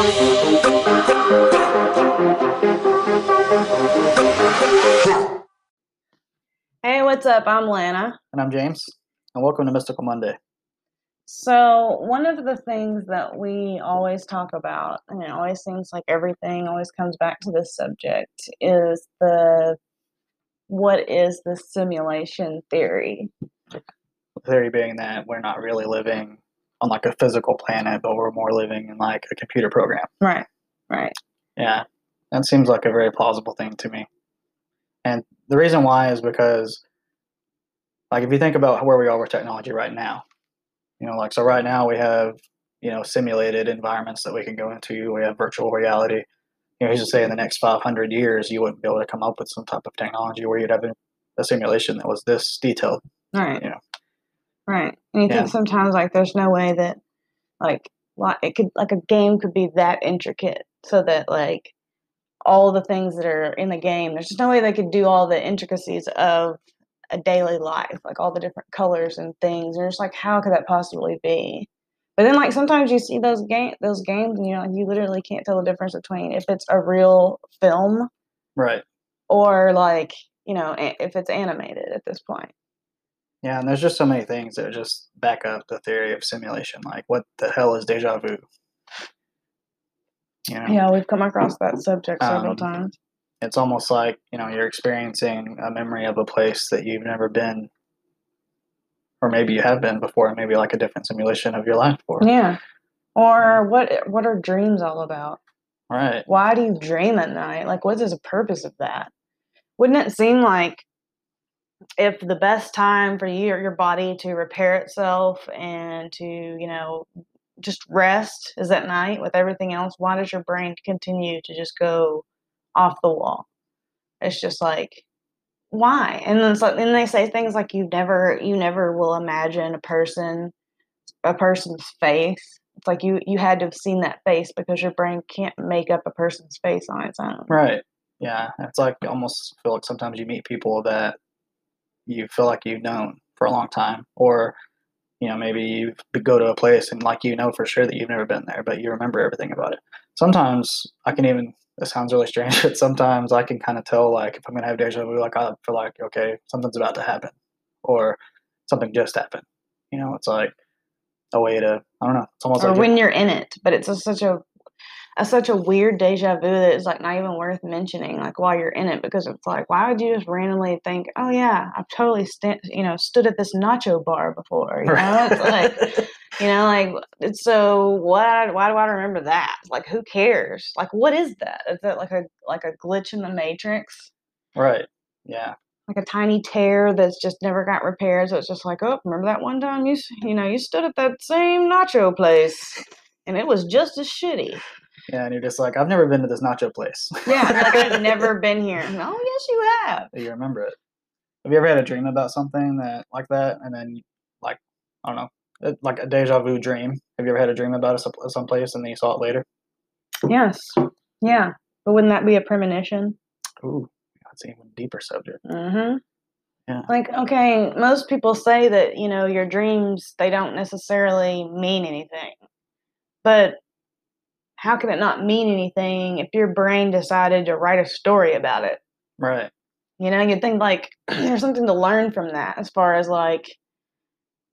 Hey, what's up? I'm Lana. And I'm James, and welcome to Mystical Monday. So, one of the things that we always talk about, and it always seems like everything always comes back to this subject, is the what is the simulation theory? The theory being that we're not really living on like a physical planet, but we're more living in like a computer program. Right, right. Yeah, that seems like a very plausible thing to me. And the reason why is because, like, if you think about where we are with technology right now, you know, like, so right now we have, you know, simulated environments that we can go into, we have virtual reality. You know, he's just say in the next 500 years, you wouldn't be able to come up with some type of technology where you'd have a, a simulation that was this detailed. Right. You know. Right. And you Yeah. think sometimes like there's no way that like li- it could like a game could be that intricate so that like all the things that are in the game there's just no way they could do all the intricacies of a daily life like all the different colors and things and it's like how could that possibly be but then like sometimes you see those game those games and you know you literally can't tell the difference between if it's a real film Right. or like you know if it's animated at this point Yeah, and there's just so many things that just back up the theory of simulation. Like, what the hell is deja vu? You know, yeah we've come across that subject several Um, times it's almost like you know you're experiencing a memory of a place that you've never been, or maybe you have been before. And maybe like a different simulation of your life before. Yeah. Or what what are dreams all about? Right. Why do you dream at night? Like what is the purpose of that? Wouldn't it seem like if the best time for you your body to repair itself and to, you know, just rest is at night with everything else, why does your brain continue to just go off the wall? It's just like why? And then so then they say things like you never you never will imagine a person a person's face. It's like you you had to have seen that face because your brain can't make up a person's face on its own. Right. Yeah. It's like almost feel like sometimes you meet people that you feel like you've known for a long time, or you know maybe you go to a place and like you know for sure that you've never been there, but you remember everything about it. Sometimes I can even. It sounds really strange, but sometimes I can kind of tell like if I'm gonna have deja vu, like I feel like okay, something's about to happen, or something just happened. You know, it's like a way to I don't know. It's almost Or like when you're in it, but it's a, such a, a such a weird deja vu that it's like not even worth mentioning like while you're in it because it's like why would you just randomly think oh yeah I've totally st- you know stood at this nacho bar before you know? It's like you know like it's so what why do i remember that? Like who cares? Like what is that? Is that like a like a glitch in the matrix? Right. Yeah. like a tiny tear that's just never got repaired so it's just like oh remember that one time you you know you stood at that same nacho place and it was just as shitty and you're just like, I've never been to this nacho place. yeah like i've never been here oh yes you have you remember it. Have you ever had a dream about something that like that, and then like I don't know, like a deja vu dream? Have you ever had a dream about some someplace and then you saw it later? yes yeah but wouldn't that be a premonition Ooh, that's an even deeper subject. Mm-hmm. Yeah. Like, okay, most people say that, you know, your dreams, they don't necessarily mean anything. But how can it not mean anything if your brain decided to write a story about it? Right. You know, you'd think like there's something to learn from that as far as like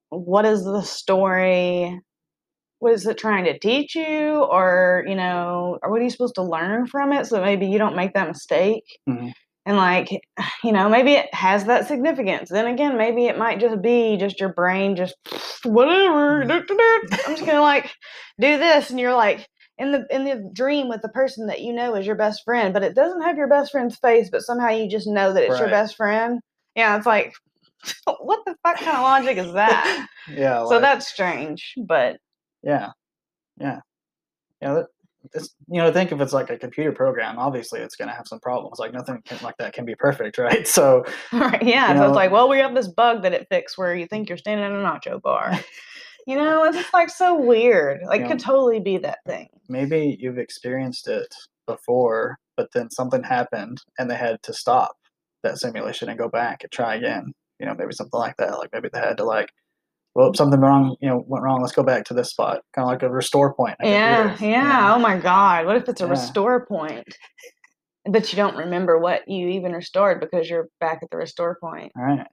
what is the story? What is it trying to teach you? Or, you know, or what are you supposed to learn from it so maybe you don't make that mistake? Mhm. And like, you know, maybe it has that significance. Then again, maybe it might just be just your brain just whatever. Mhm. I'm just gonna like do this, and you're like in the in the dream with the person that you know is your best friend, but it doesn't have your best friend's face, but somehow you just know that it's your best friend. Yeah, it's like what the fuck kind of logic is that? Yeah. so that's strange, but Yeah. Yeah. Yeah. That, it's, you know, think if it's like a computer program, obviously it's going to have some problems. Like nothing can, like that can be perfect, right? So, right, yeah. So know- it's like, well, we have this bug that it fixed where you think you're standing in a nacho bar. You know, it's just like so weird. Like, Yeah. could totally be that thing. maybe you've experienced it before, but then something happened and they had to stop that simulation and go back and try again. You know, maybe something like that. Like maybe they had to like well, something wrong, you know, went wrong. Let's go back to this spot, kind of like a restore point. Yeah, computer, you yeah. know? Oh my God. What if it's a Yeah. restore point? But you don't remember what you even restored because you're back at the restore point. All right.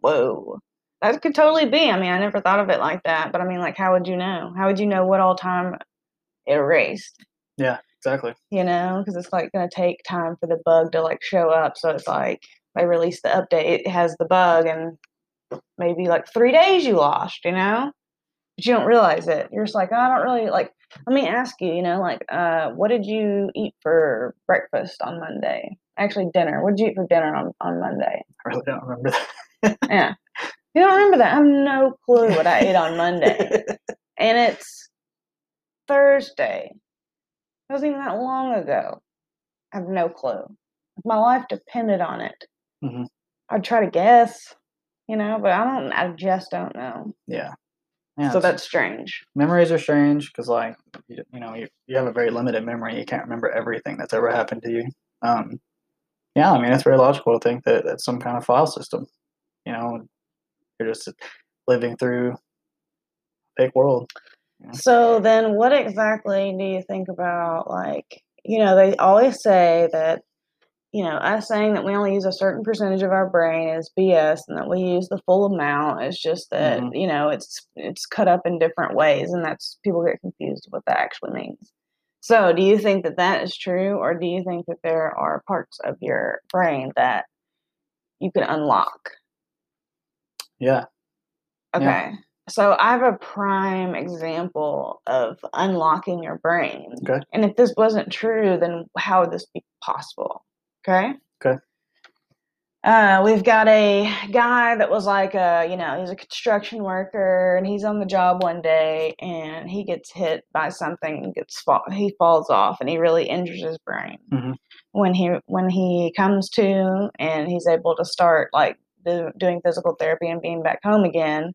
Whoa. That could totally be. I mean, I never thought of it like that, but I mean, like, how would you know? How would you know what all time it erased? Yeah, exactly. You know, because it's like going to take time for the bug to like show up. So it's like they release the update, it has the bug, and maybe like three days you lost, you know? But you don't realize it. You're just like, "Oh, I don't really like. Let me ask you, you know, like, uh, what did you eat for breakfast on Monday? Actually, dinner. What did you eat for dinner on, on Monday? I really don't remember that. Yeah. You don't remember that? I have no clue what I ate on Monday. And it's Thursday. It wasn't even that long ago. I have no clue. If my life depended on it, Mhm. I'd try to guess, you know, but I don't, I just don't know. yeah. Yeah. so that's strange. memories are strange because, like, you, you know, you, you have a very limited memory. You can't remember everything that's ever happened to you. Um, yeah, I mean, it's very logical to think that that's some kind of file system. You know, you're just living through a fake world. Yeah. So then what exactly do you think about like, you know, they always say that, you know, us saying that we only use a certain percentage of our brain is BS and that we use the full amount is just that, Mhm. you know, it's it's cut up in different ways and that's people get confused what that actually means. So, do you think that that is true or do you think that there are parts of your brain that you can unlock? Yeah. Okay. Yeah. So I have a prime example of unlocking your brain. Okay. And if this wasn't true, then how would this be possible? Okay. Okay. Uh, we've got a guy that was like a, you know, he's a construction worker and he's on the job one day and he gets hit by something, and gets fall, he falls off and he really injures his brain. Mhm. When he when he comes to and he's able to start like doing physical therapy and being back home again,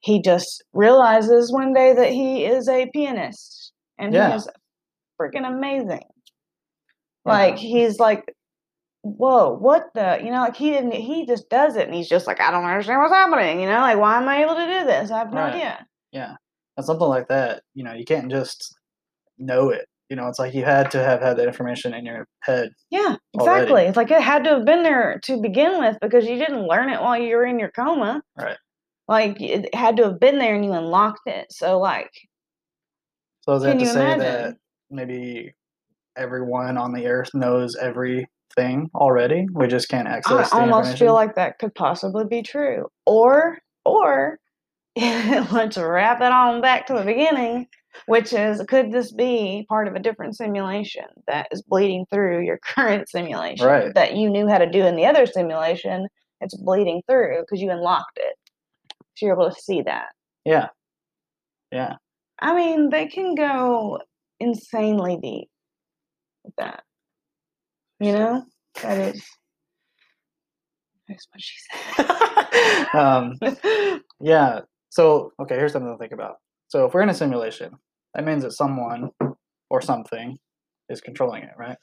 he just realizes one day that he is a pianist and Yeah. he is freaking amazing. Yeah. Like he's like, whoa, what the you know, like he didn't he just does it and he's just like, I don't understand what's happening, you know, like why am I able to do this? I have no Right. idea. Yeah. And something like that, you know, you can't just know it. You know, it's like you had to have had that information in your head. Yeah, Already. exactly. It's like it had to have been there to begin with because you didn't learn it while you were in your coma. Right. Like it had to have been there and you unlocked it. So like So is that to say that imagine? maybe everyone on the earth knows everything already? We just can't access it. I almost feel like that could possibly be true. Or, or let's wrap it on back to the beginning, which is could this be part of a different simulation that is bleeding through your current simulation Right. that you knew how to do in the other simulation? It's bleeding through because you unlocked it. So you're able to see that. yeah. Yeah. I mean, they can go insanely deep with that. You know? That is. That's what she said. um, yeah. So, okay, here's something to think about. So, if we're in a simulation, that means that someone or something is controlling it, right?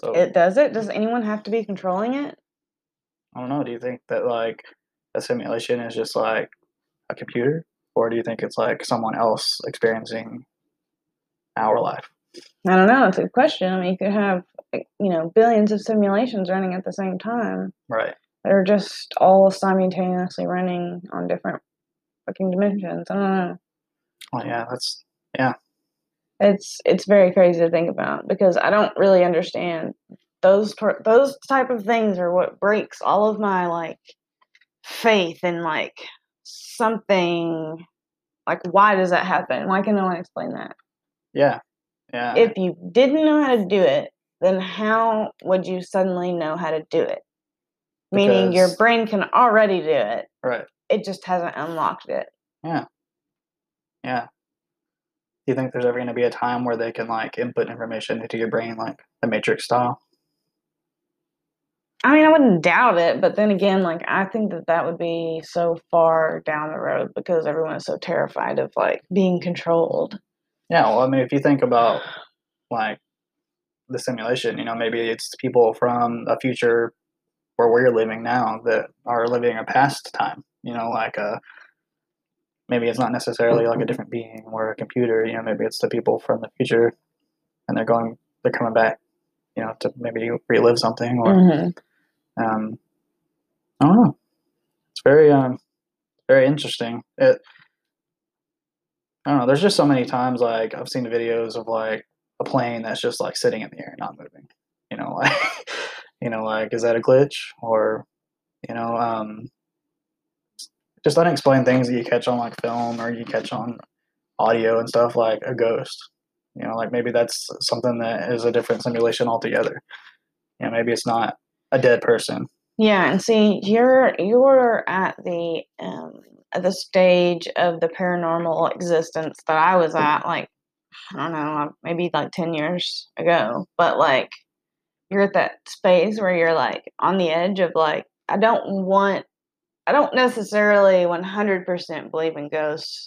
So, It does it? Does anyone have to be controlling it? I don't know. Do you think that like a simulation is just like a computer, or do you think it's like someone else experiencing our life? I don't know. It's a good question. I mean, you could have, you know, billions of simulations running at the same time Right. They're just all simultaneously running on different fucking dimensions. I don't know. Well, yeah. That's yeah. It's it's very crazy to think about because I don't really understand those those type of things are what breaks all of my like faith in like something like why does that happen? Why can no one explain that? yeah. Yeah. if you didn't know how to do it, then how would you suddenly know how to do it? Meaning your brain can already do it, right. it just hasn't unlocked it. Yeah. Do you think there's ever going to be a time where they can like input information into your brain like the Matrix style? I mean, I wouldn't doubt it, but then again, like I think that that would be so far down the road because everyone is so terrified of like being controlled. Yeah. Well, I mean, if you think about like the simulation, you know, maybe it's people from a future where we're living now that are living a past time. You know, like a maybe it's not necessarily like a different being or a computer. You know, maybe it's the people from the future, and they're going, they're coming back. You know, to maybe relive something or Mhm. um, I don't know. It's very um very interesting. It I don't know. There's just so many times like I've seen videos of like a plane that's just like sitting in the air, not moving. You know, like you know, like is that a glitch or you know, um, just unexplained things that you catch on like film or you catch on audio and stuff like a ghost. You know, like maybe that's something that is a different simulation altogether. You know, maybe it's not a dead person. Yeah, and see, you're you're at the um at the stage of the paranormal existence that I was at, like I don't know, maybe like ten years ago. But like, you're at that space where you're like on the edge of like, I don't want, I don't necessarily one hundred percent believe in ghosts.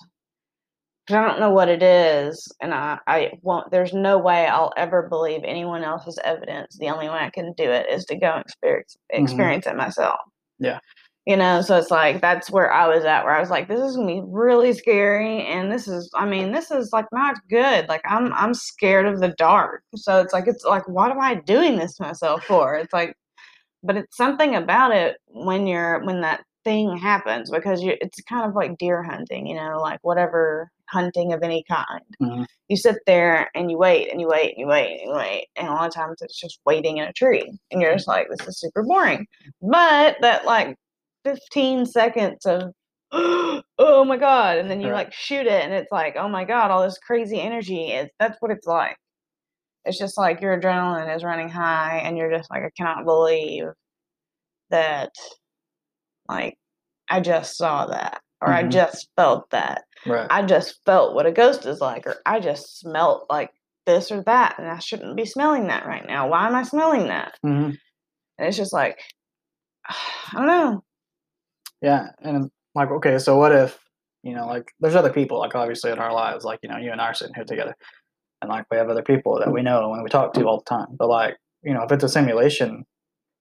I don't know what it is, and I, I won't. There's no way I'll ever believe anyone else's evidence. The only way I can do it is to go experience mm-hmm. experience it myself. Yeah. You know, so it's like that's where I was at, where I was like, this is gonna be really scary, and this is, I mean, this is like not good. Like I'm, I'm scared of the dark. So it's like, it's like, what am I doing this to myself for? It's like, but it's something about it when you're when that thing happens because you, it's kind of like deer hunting, you know, like whatever hunting of any kind. Mhm. You sit there and you wait and you wait and you wait and you wait, and a lot of times it's just waiting in a tree, and you're just like, this is super boring. But that like 15 seconds of oh my god and then you Right. like shoot it and it's like oh my god all this crazy energy Is, that's what it's like it's just like your adrenaline is running high and you're just like i cannot believe that like i just saw that or i Mhm. just felt that Right. i just felt what a ghost is like or i just smelt like this or that and i shouldn't be smelling that right now why am i smelling that hmm and it's just like i don't know Yeah, and like, okay, so what if you know, like, there's other people, like, obviously in our lives, like, you know, you and I are sitting here together, and like, we have other people that we know and we talk to all the time. But like, you know, if it's a simulation,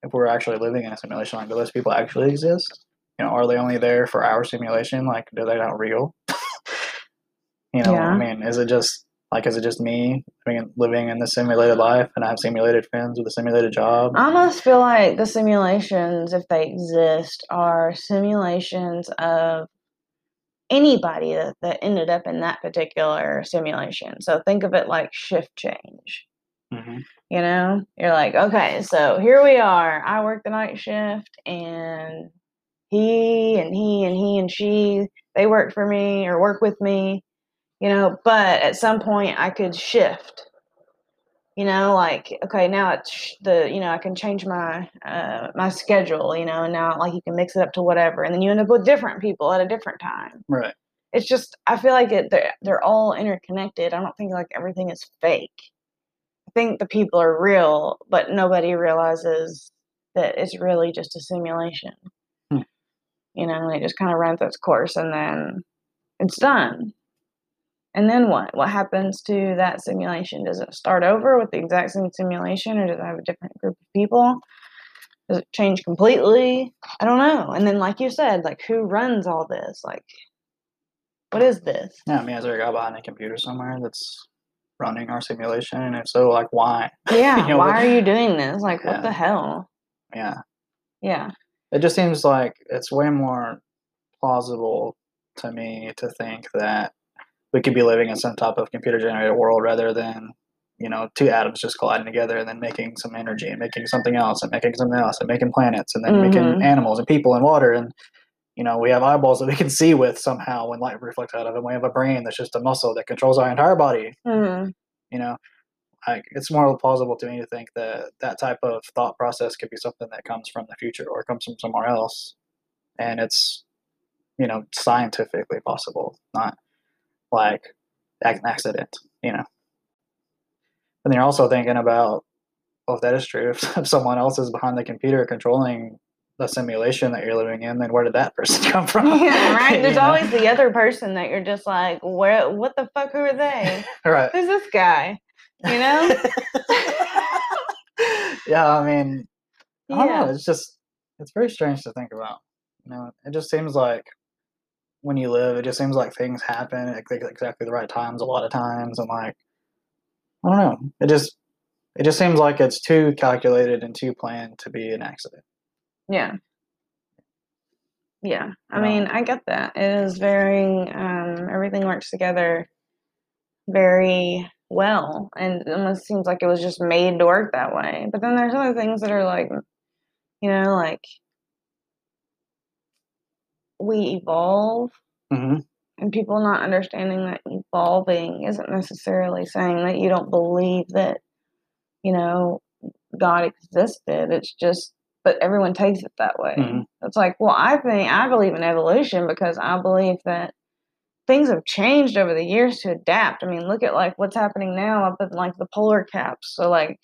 if we're actually living in a simulation, like, do those people actually exist? You know, are they only there for our simulation? Like, do they not real? you know, Yeah. I mean, is it just like, is it just me living, living in the simulated life, and I have simulated friends with a simulated job? I almost feel like the simulations, if they exist, are simulations of anybody that, that ended up in that particular simulation. So think of it like shift change. Hmm You know, you're like, okay, so here we are. I work the night shift, and he and he and he and she, they work for me or work with me, you know, but at some point I could shift. You know, like okay, now it's the you know I can change my uh, my schedule. You know, and now like you can mix it up to whatever, and then you end up with different people at a different time. Right. It's just I feel like it they're they're all interconnected. I don't think like everything is fake. Think the people are real, but nobody realizes that it's really just a simulation. Hmm. You know, and it just kind of runs its course and then it's done. And then what? What happens to that simulation? Does it start over with the exact same simulation or does it have a different group of people? Does it change completely? I don't know. And then, like you said, like who runs all this? Like, what is this? Yeah, I mean, is there a guy behind a computer somewhere that's running our simulation? And if so, like, why? Yeah, know, why are you doing this? Like, what Yeah. the hell? Yeah, Yeah. it just seems like it's way more plausible to me to think that we could be living in some type of computer generated world rather than you know two atoms just colliding together and then making some energy and making something else and making something else and making planets and then making Mhm. animals and people and water and you know we have eyeballs that we can see with somehow when light reflects out of them we have a brain that's just a muscle that controls our entire body hmm you know? Like it's more plausible to me to think that that type of thought process could be something that comes from the future or comes from somewhere else. And it's you know scientifically possible not like an accident you know? And then you're also thinking about well if that is true if someone else is behind the computer controlling the simulation that you're living in then where did that person come from Yeah, right. There's know? always the other person that you're just like, where? What the fuck? Who are they? right Who's this guy? You know? yeah i mean I don't know. Yeah. It's just it's very strange to think about. You know, it just seems like when you live, it just seems like things happen at exactly the right times a lot of times, and like I don't know, it just it just seems like it's too calculated and too planned to be an accident. Yeah. Yeah. I know? mean, I get that. It is very um everything works together very well and it almost seems like it was just made to work that way. But then there's other things that are like you know, like we evolve hmm and people not understanding that evolving isn't necessarily saying that you don't believe that you know god existed it's just but everyone takes it that way Mhm. it's like well i think i believe in evolution because i believe that things have changed over the years to adapt i mean look at like what's happening now up in like the polar caps so like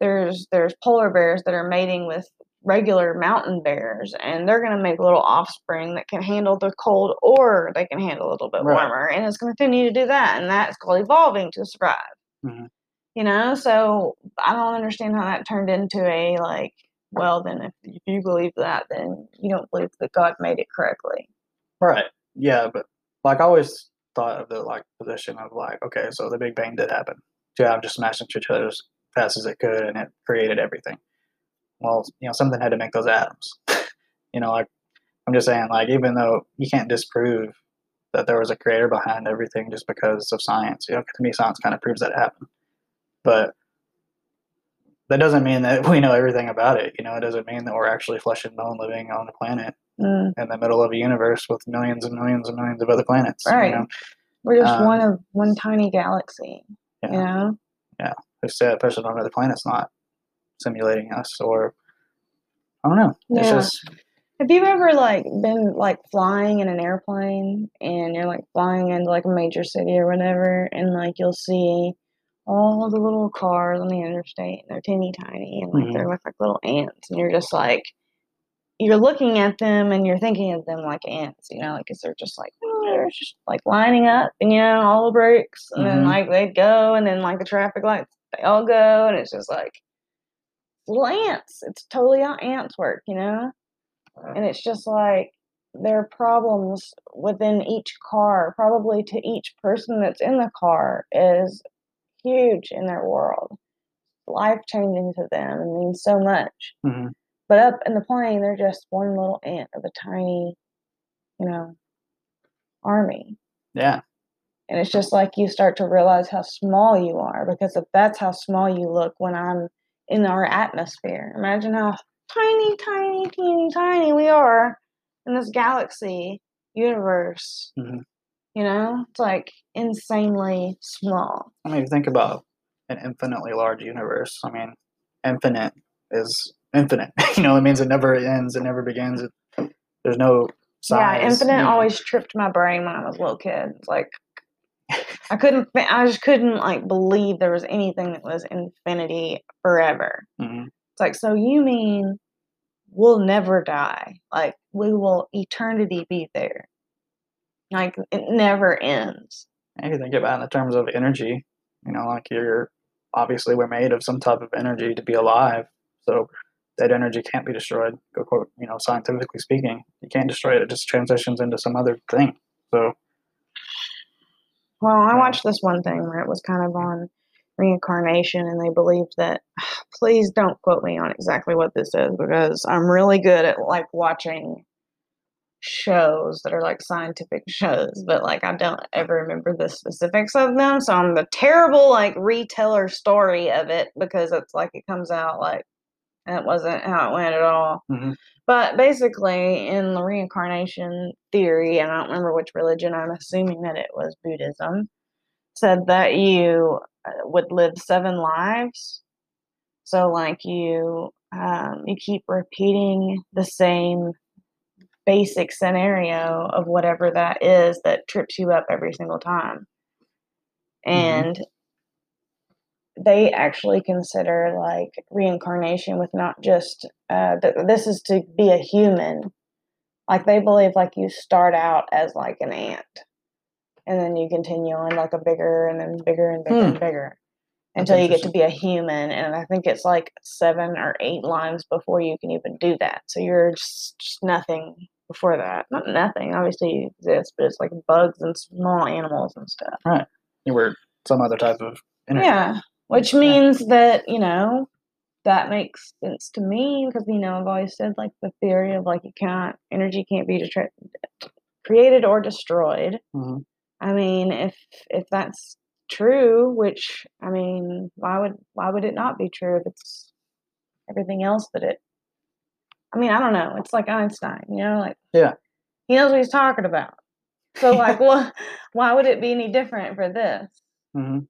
there's there's polar bears that are mating with regular mountain bears and they're going to make little offspring that can handle the cold or they can handle a little bit Right. warmer and it's going to continue to do that and that's called evolving to survive Mhm. you know so i don't understand how that turned into a like well then if, you believe that then you don't believe that god made it correctly Right. Yeah, but like I always thought of the like position of like, okay, so the Big Bang did happen. Job just smashed into each other as fast as it could, and it created everything. Well, you know, something had to make those atoms. you know, like I'm just saying, like even though you can't disprove that there was a creator behind everything just because of science, you know, to me, science kind of proves that happened. But that doesn't mean that we know everything about it. You know, it doesn't mean that we're actually flesh and bone living on the planet mm, in the middle of a universe with millions and millions and millions of other planets. Right. You know, we're just Um, one of one tiny galaxy Yeah. you know who said a person on another planet's not simulating us or I don't know. It's Yeah. just Have you ever like been like flying in an airplane and you're like flying into like a major city or whatever and like you'll see all the little cars on the interstate and they're teeny tiny and like they're mm-hmm. like, like little ants and you're just like you're looking at them and you're thinking of them like ants, you know, like 'cause they're just like oh, they're just like lining up and you know all the brakes and then Mhm. like they go and then like the traffic lights they all go and it's just like little ants. It's totally how ants work, you know? Uh. And it's just like there are problems within each car. Probably to each person that's in the car is huge in their world life changing to them and means so much mhm. but up in the plane they're just one little ant of a tiny you know army yeah. and it's just like you start to realize how small you are because if that's how small you look when i'm in our atmosphere imagine how tiny tiny teeny tiny we are in this galaxy universe Mhm. You know it's like insanely small I mean, think about an infinitely large universe. I mean, infinite is infinite. you know, it means it never ends, it never begins. It, there's no size. yeah infinite you know. always tripped my brain when i was a little kid it's like i couldn't i just couldn't like believe there was anything that was infinity forever Mhm. It's like, so you mean we'll never die? Like, we will eternity be there. Like, it never ends. And you think about it in terms of energy. You know, like you're obviously we're made of some type of energy to be alive. So that energy can't be destroyed. Go quote, you know, scientifically speaking, you can't destroy it. It just transitions into some other thing. So Well, I watched this one thing where it was kind of on reincarnation, and they believed that. Please don't quote me on exactly what this is because I'm really good at like watching shows that are like scientific shows, but like I don't ever remember the specifics of them. So I'm the terrible like reteller story of it because it's like it comes out like that wasn't how it went at all. Mhm. But basically, in the reincarnation theory, and I don't remember which religion, I'm assuming that it was Buddhism, said that you uh, would live seven lives. So, like, you um, you keep repeating the same basic scenario of whatever that is that trips you up every single time. And they actually consider like reincarnation with not just uh, th- this is to be a human. Like they believe like you start out as like an ant, and then you continue on like a bigger and then bigger and bigger and bigger. until you get to be a human. And I think it's like seven or eight lives before you can even do that. So you're just, just nothing before that. Not nothing, obviously exists, but it's like bugs and small animals and stuff. Right. You were some other type of energy. Yeah. Which means that, you know, that makes sense to me because, you know, I've always said like the theory of like you can't, energy can't be detri- created or destroyed. hmm I mean, if if that's true, which I mean, why would why would it not be true if it's everything else that it I mean, I don't know. It's like Einstein, you know, like Yeah. he knows what he's talking about. So like what why would it be any different for this? hmm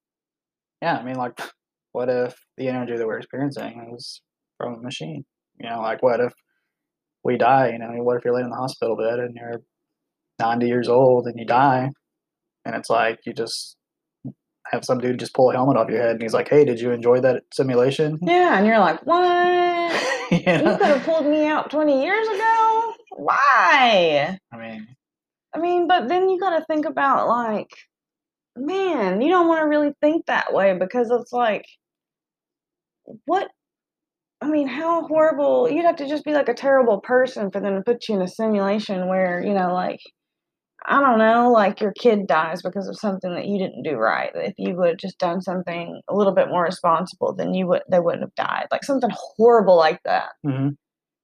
Yeah, I mean, like, what if the energy that we're experiencing is from a machine? You know, like, what if we die? You know, what if you're laying in the hospital bed and you're 90 years old and you die, and it's like you just have some dude just pull a helmet off your head and he's like, "Hey, did you enjoy that simulation?" Yeah, and you're like, What? you You could have pulled me out twenty years ago? Why? I mean, I mean, but then you got to think about like, man, you don't want to really think that way because it's like, what? I mean, how horrible! You'd have to just be like a terrible person for them to put you in a simulation where you know, like, I don't know, like your kid dies because of something that you didn't do right. If you would have just done something a little bit more responsible, then you would they wouldn't have died. Like something horrible like that hmm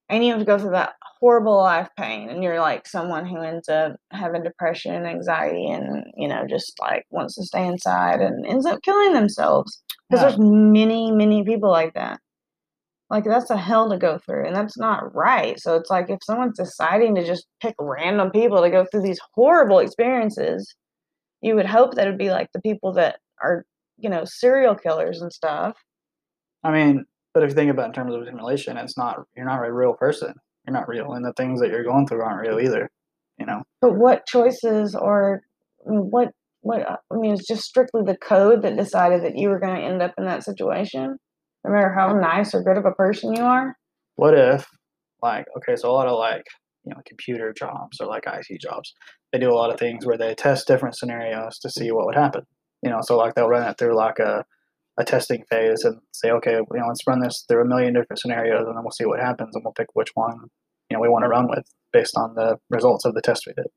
and you have to go through that horrible life pain and you're like someone who ends up having depression and anxiety and you know just like wants to stay inside and ends up killing themselves because Yeah. there's many many people like that like that's a hell to go through and that's not right so it's like if someone's deciding to just pick random people to go through these horrible experiences you would hope that it'd be like the people that are you know serial killers and stuff I mean, but if you think about it in terms of simulation, it's not you're not a real person. You're not real, and the things that you're going through aren't real either. You know. But what choices or what what uh, I mean, it's just strictly the code that decided that you were going to end up in that situation, no matter how nice or good of a person you are. what if like okay so a lot of like you know computer jobs or like IT jobs they do a lot of things where they test different scenarios to see what would happen you know so like they'll run it through like a, a testing phase and say okay you know let's run this through a million different scenarios and then we'll see what happens and we'll pick which one you know we want to run with based on the results of the test we did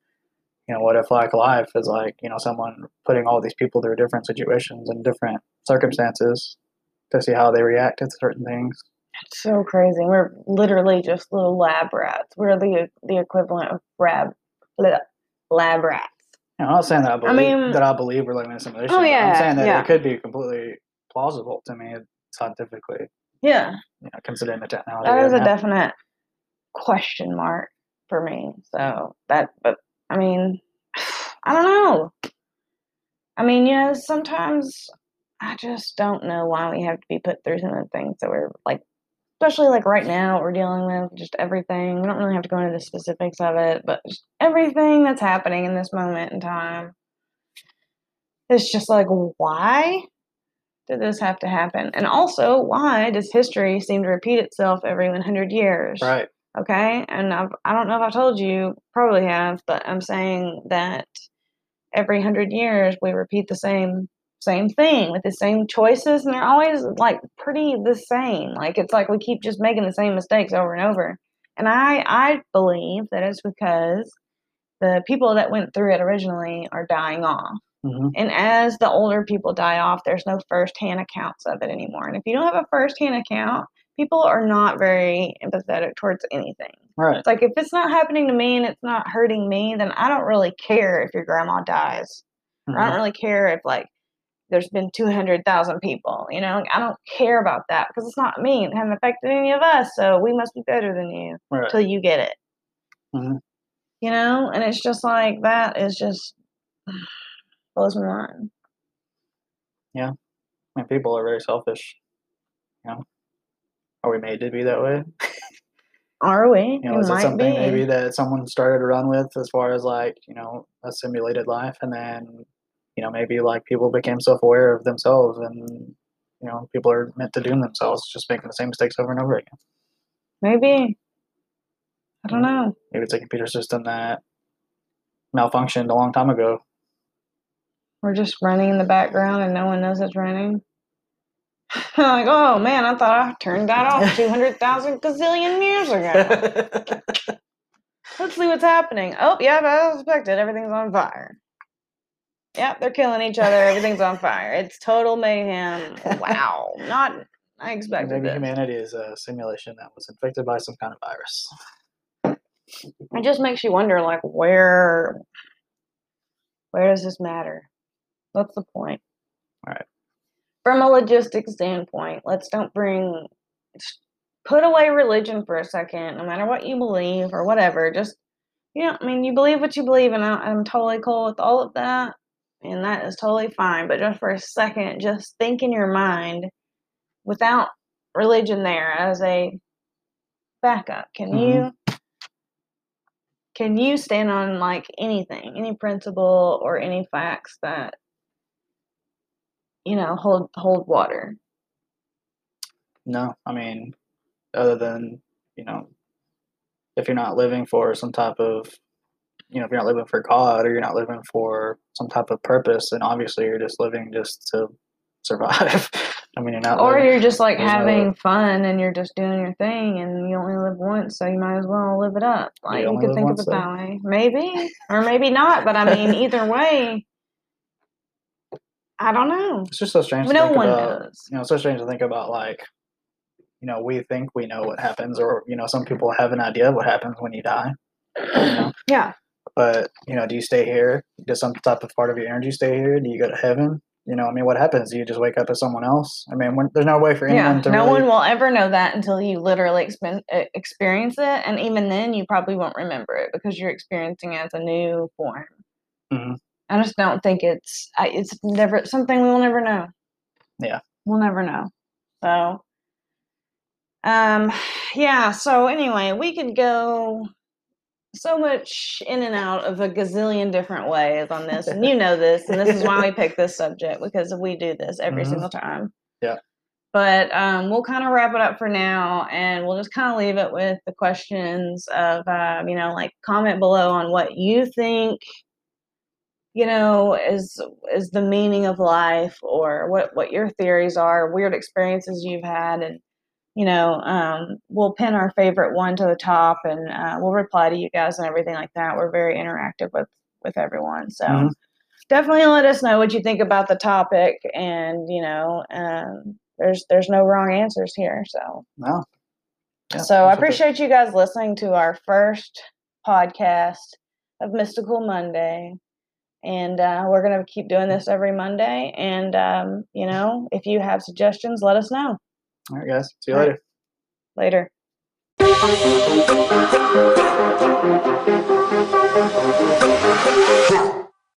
you know what if like life is like you know someone putting all these people through different situations and different circumstances to see how they react to certain things It's so crazy. We're literally just little lab rats. We're the the equivalent of lab lab rats. I'm not saying that I believe mean- that I believe we're living in a simulation. Oh, yeah, I'm saying that yeah. it could be completely plausible to me scientifically, Yeah, you know, considering the technology. that we a now. definite question mark for me. So that, but I mean, I don't know. I mean, you know, sometimes I just don't know why we have to be put through some of the things that we're like, especially like right now, what we're dealing with just everything. We don't really have to go into the specifics of it, but everything that's happening in this moment in time. It's just like, why did this have to happen? And also, why does history seem to repeat itself every 100 years? Right. Okay. And I've, I don't know if I told you, probably have, but I'm saying that every 100 years we repeat the same same thing with the same choices and they're always like pretty the same like it's like we keep just making the same mistakes over and over and i i believe that it's because the people that went through it originally are dying off hmm and as the older people die off, there's no first-hand accounts of it anymore. And if you don't have a first-hand account, people are not very empathetic towards anything. Right. It's like if it's not happening to me and it's not hurting me, then I don't really care if your grandma dies. Or I don't really care if like there's been 200,000 people, you know? I don't care about that because it's not me. It hasn't affected any of us, so we must be better than you Right. until you get it. Mhm. You know? And it's just like that is just blows my mind. I mean, people are very selfish. You know, are we made to be that way? Are we? You know, it is it something be. maybe that someone started to run with as far as like you know a simulated life, and then you know maybe like people became self-aware of themselves, and you know people are meant to doom themselves, just making the same mistakes over and over again. Maybe. I don't Mm. know. Maybe it's a computer system that malfunctioned a long time ago. We're just running in the background and no one knows it's running. like, oh man, I thought I turned that off 200,000 gazillion years ago. Let's see what's happening. Oh, yeah, as I expected. Everything's on fire. Yep, they're killing each other. Everything's on fire. It's total mayhem. Wow. Not, I expected Maybe this. humanity is a simulation that was infected by some kind of virus. It just makes you wonder, like, where, where does this matter? What's the point? Right. From a logistics standpoint, let's don't bring, put away religion for a second, no matter what you believe or whatever. Just, you know, I mean, you believe what you believe, and I, I'm totally cool with all of that, and that is totally fine. But just for a second, just think in your mind without religion there as a backup. Can Mhm. you can you stand on like anything, any principle or any facts that you know hold hold water? No, I mean, other than, you know, if you're not living for some type of, you know, if you're not living for God or you're not living for some type of purpose, then obviously you're just living just to survive. I mean, you're not Or living, you're just like no- having fun and you're just doing your thing and you only live once, so you might as well live it up. Like you, only could think of it though. that way. Maybe. Or maybe not, but I mean either way I don't know. it's just so strange to No one about. knows. You know, it's so strange to think about like, you know, we think we know what happens, or you know, some people have an idea of what happens when you die. You know? Yeah. But you know, do you stay here? Does some type of part of your energy stay here? Do you go to heaven? You know, I mean, what happens? Do you just wake up as someone else? I mean, when, there's no way for anyone Yeah, to no really. one will ever know that until you literally expen- experience it, and even then, you probably won't remember it because you're experiencing it as a new form. Mhm. I just don't think it's. I, it's never something we will never know. Yeah. we'll never know. So, um, yeah. So anyway, we could go so much in and out of a gazillion different ways on this, and you know this, and this is why we pick this subject because we do this every Mhm. single time. Yeah. But um, we'll kind of wrap it up for now, and we'll just kind of leave it with the questions of, um, you know, like comment below on what you think, you know, is is the meaning of life, or what what your theories are, weird experiences you've had, and you know, um, we'll pin our favorite one to the top, and uh, we'll reply to you guys and everything like that. We're very interactive with with everyone, so Mhm. definitely let us know what you think about the topic, and you know, um, there's there's no wrong answers here, so. No. Yeah, So I appreciate you guys listening to our first podcast of Mystical Monday. And uh, we're going to keep doing this every Monday. And, um, you know, if you have suggestions, let us know. All right, guys. See you All right. later. Later.